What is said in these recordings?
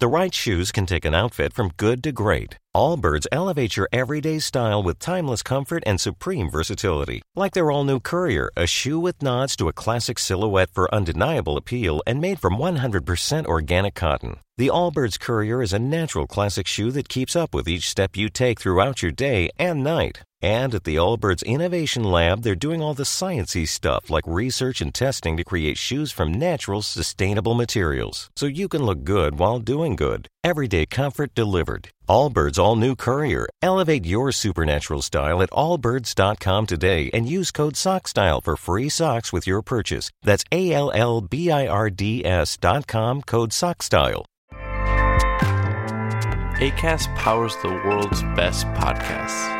The right shoes can take an outfit from good to great. Allbirds elevate your everyday style with timeless comfort and supreme versatility. Like their all new Courier, a shoe with nods to a classic silhouette for undeniable appeal and made from 100% organic cotton. The Allbirds Courier is a natural classic shoe that keeps up with each step you take throughout your day and night. And at the Allbirds Innovation Lab, they're doing all the sciencey stuff like research and testing to create shoes from natural, sustainable materials. So you can look good while doing good. Everyday comfort delivered. Allbirds All New Courier. Elevate your supernatural style at allbirds.com today and use code SOCKSTYLE for free socks with your purchase. That's A L L B I R D S dot com code SOCKSTYLE. ACAST powers the world's best podcasts.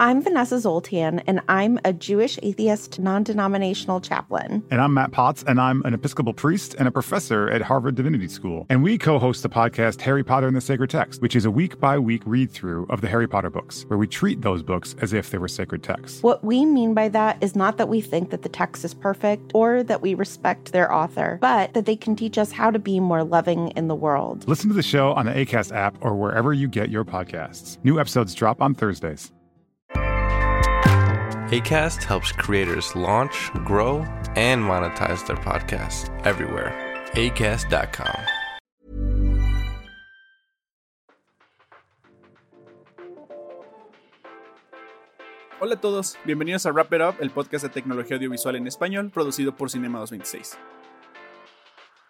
I'm Vanessa Zoltan, and I'm a Jewish atheist non denominational chaplain. And I'm Matt Potts, and I'm an Episcopal priest and a professor at Harvard Divinity School. And we co host the podcast Harry Potter and the Sacred Text, which is a week by week read through of the Harry Potter books, where we treat those books as if they were sacred texts. What we mean by that is not that we think that the text is perfect or that we respect their author, but that they can teach us how to be more loving in the world. Listen to the show on the ACAST app or wherever you get your podcasts. New episodes drop on Thursdays. ACAST helps creators launch, grow, and monetize their podcasts everywhere. ACAST.com. Hola a todos, bienvenidos a Wrap It Up, el podcast de tecnología audiovisual en español producido por Cinema 226.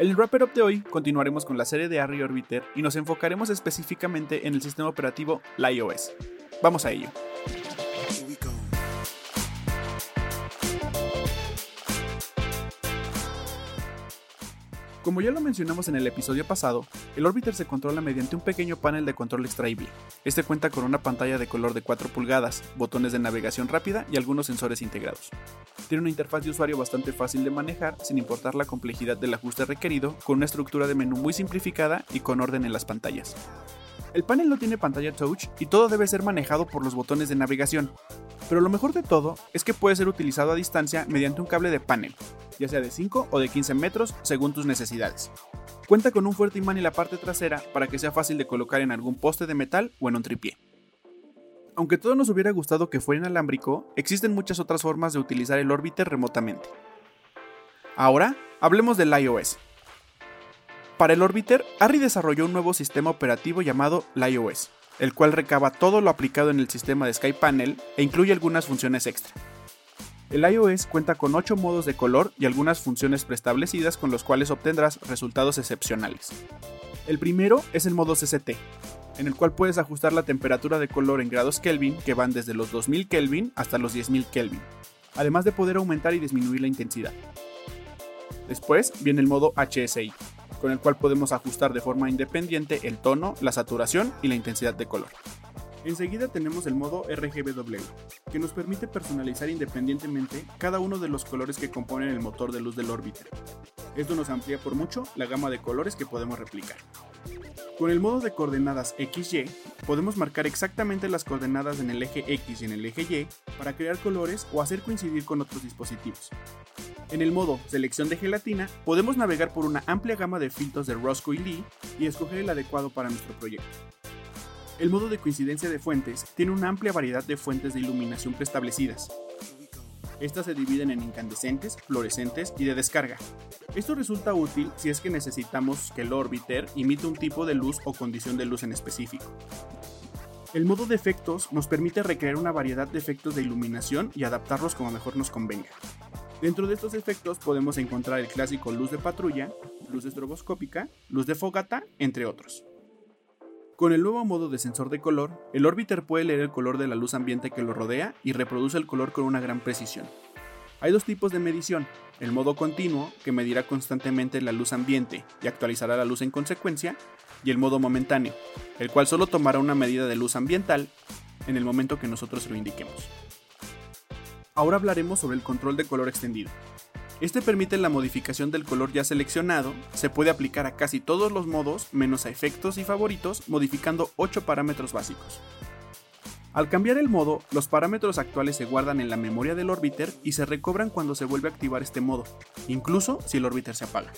En el Wrap It Up de hoy continuaremos con la serie de Harry Orbiter y nos enfocaremos específicamente en el sistema operativo iOS. Vamos a ello. Como ya lo mencionamos en el episodio pasado, el Orbiter se controla mediante un pequeño panel de control extraíble. Este cuenta con una pantalla de color de 4 pulgadas, botones de navegación rápida y algunos sensores integrados. Tiene una interfaz de usuario bastante fácil de manejar, sin importar la complejidad del ajuste requerido, con una estructura de menú muy simplificada y con orden en las pantallas. El panel no tiene pantalla touch y todo debe ser manejado por los botones de navegación. Pero lo mejor de todo es que puede ser utilizado a distancia mediante un cable de panel, ya sea de 5 o de 15 metros según tus necesidades. Cuenta con un fuerte imán en la parte trasera para que sea fácil de colocar en algún poste de metal o en un tripié. Aunque todo nos hubiera gustado que fuera inalámbrico, existen muchas otras formas de utilizar el Orbiter remotamente. Ahora, hablemos del iOS. Para el Orbiter, Harry desarrolló un nuevo sistema operativo llamado iOS, el cual recaba todo lo aplicado en el sistema de SkyPanel e incluye algunas funciones extra. El iOS cuenta con 8 modos de color y algunas funciones preestablecidas con los cuales obtendrás resultados excepcionales. El primero es el modo CCT, en el cual puedes ajustar la temperatura de color en grados Kelvin que van desde los 2000 Kelvin hasta los 10000 Kelvin, además de poder aumentar y disminuir la intensidad. Después viene el modo HSI, con el cual podemos ajustar de forma independiente el tono, la saturación y la intensidad de color. Enseguida tenemos el modo RGBW, que nos permite personalizar independientemente cada uno de los colores que componen el motor de luz del Orbiter. Esto nos amplía por mucho la gama de colores que podemos replicar. Con el modo de coordenadas XY, podemos marcar exactamente las coordenadas en el eje X y en el eje Y para crear colores o hacer coincidir con otros dispositivos. En el modo Selección de gelatina, podemos navegar por una amplia gama de filtros de Roscoe Lee y escoger el adecuado para nuestro proyecto. El modo de coincidencia de fuentes tiene una amplia variedad de fuentes de iluminación preestablecidas. Estas se dividen en incandescentes, fluorescentes y de descarga. Esto resulta útil si es que necesitamos que el orbiter imite un tipo de luz o condición de luz en específico. El modo de efectos nos permite recrear una variedad de efectos de iluminación y adaptarlos como mejor nos convenga. Dentro de estos efectos podemos encontrar el clásico luz de patrulla, luz estroboscópica, luz de fogata, entre otros. Con el nuevo modo de sensor de color, el Orbiter puede leer el color de la luz ambiente que lo rodea y reproduce el color con una gran precisión. Hay dos tipos de medición, el modo continuo, que medirá constantemente la luz ambiente y actualizará la luz en consecuencia, y el modo momentáneo, el cual solo tomará una medida de luz ambiental en el momento que nosotros lo indiquemos. Ahora hablaremos sobre el control de color extendido. Este permite la modificación del color ya seleccionado, se puede aplicar a casi todos los modos menos a efectos y favoritos, modificando 8 parámetros básicos. Al cambiar el modo, los parámetros actuales se guardan en la memoria del orbiter y se recobran cuando se vuelve a activar este modo, incluso si el orbiter se apaga.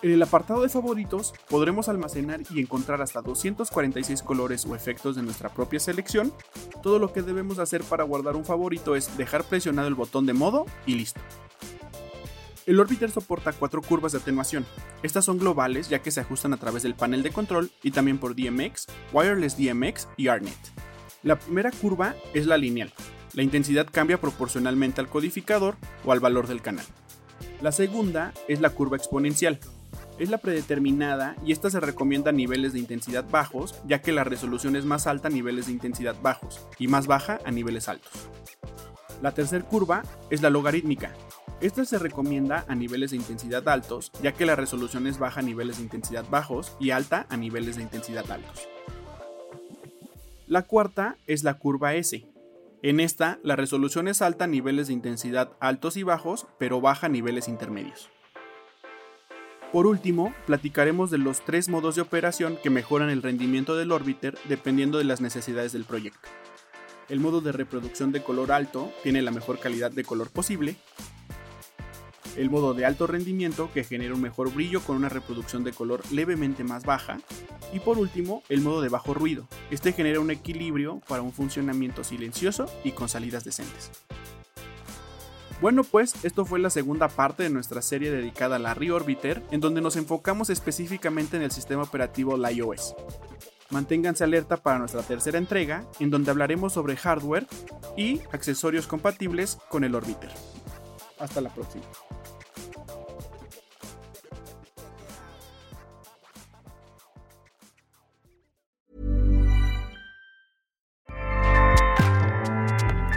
En el apartado de favoritos podremos almacenar y encontrar hasta 246 colores o efectos de nuestra propia selección. Todo lo que debemos hacer para guardar un favorito es dejar presionado el botón de modo y listo. El Orbiter soporta cuatro curvas de atenuación. Estas son globales ya que se ajustan a través del panel de control y también por DMX, Wireless DMX y ARNet. La primera curva es la lineal. La intensidad cambia proporcionalmente al codificador o al valor del canal. La segunda es la curva exponencial. Es la predeterminada y esta se recomienda a niveles de intensidad bajos, ya que la resolución es más alta a niveles de intensidad bajos y más baja a niveles altos. La tercera curva es la logarítmica. Esta se recomienda a niveles de intensidad altos, ya que la resolución es baja a niveles de intensidad bajos y alta a niveles de intensidad altos. La cuarta es la curva S. En esta, la resolución es alta a niveles de intensidad altos y bajos, pero baja a niveles intermedios. Por último, platicaremos de los tres modos de operación que mejoran el rendimiento del orbiter dependiendo de las necesidades del proyecto. El modo de reproducción de color alto tiene la mejor calidad de color posible, el modo de alto rendimiento que genera un mejor brillo con una reproducción de color levemente más baja, y por último el modo de bajo ruido. Este genera un equilibrio para un funcionamiento silencioso y con salidas decentes. Bueno pues, esto fue la segunda parte de nuestra serie dedicada a la Reorbiter, en donde nos enfocamos específicamente en el sistema operativo iOS. Manténganse alerta para nuestra tercera entrega, en donde hablaremos sobre hardware y accesorios compatibles con el Orbiter. Hasta la próxima.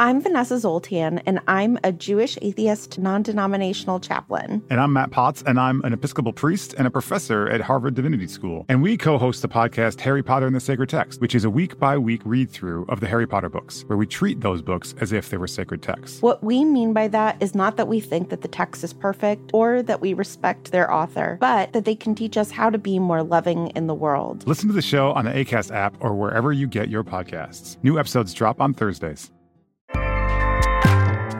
I'm Vanessa Zoltan, and I'm a Jewish atheist non denominational chaplain. And I'm Matt Potts, and I'm an Episcopal priest and a professor at Harvard Divinity School. And we co host the podcast Harry Potter and the Sacred Text, which is a week by week read through of the Harry Potter books, where we treat those books as if they were sacred texts. What we mean by that is not that we think that the text is perfect or that we respect their author, but that they can teach us how to be more loving in the world. Listen to the show on the ACAST app or wherever you get your podcasts. New episodes drop on Thursdays.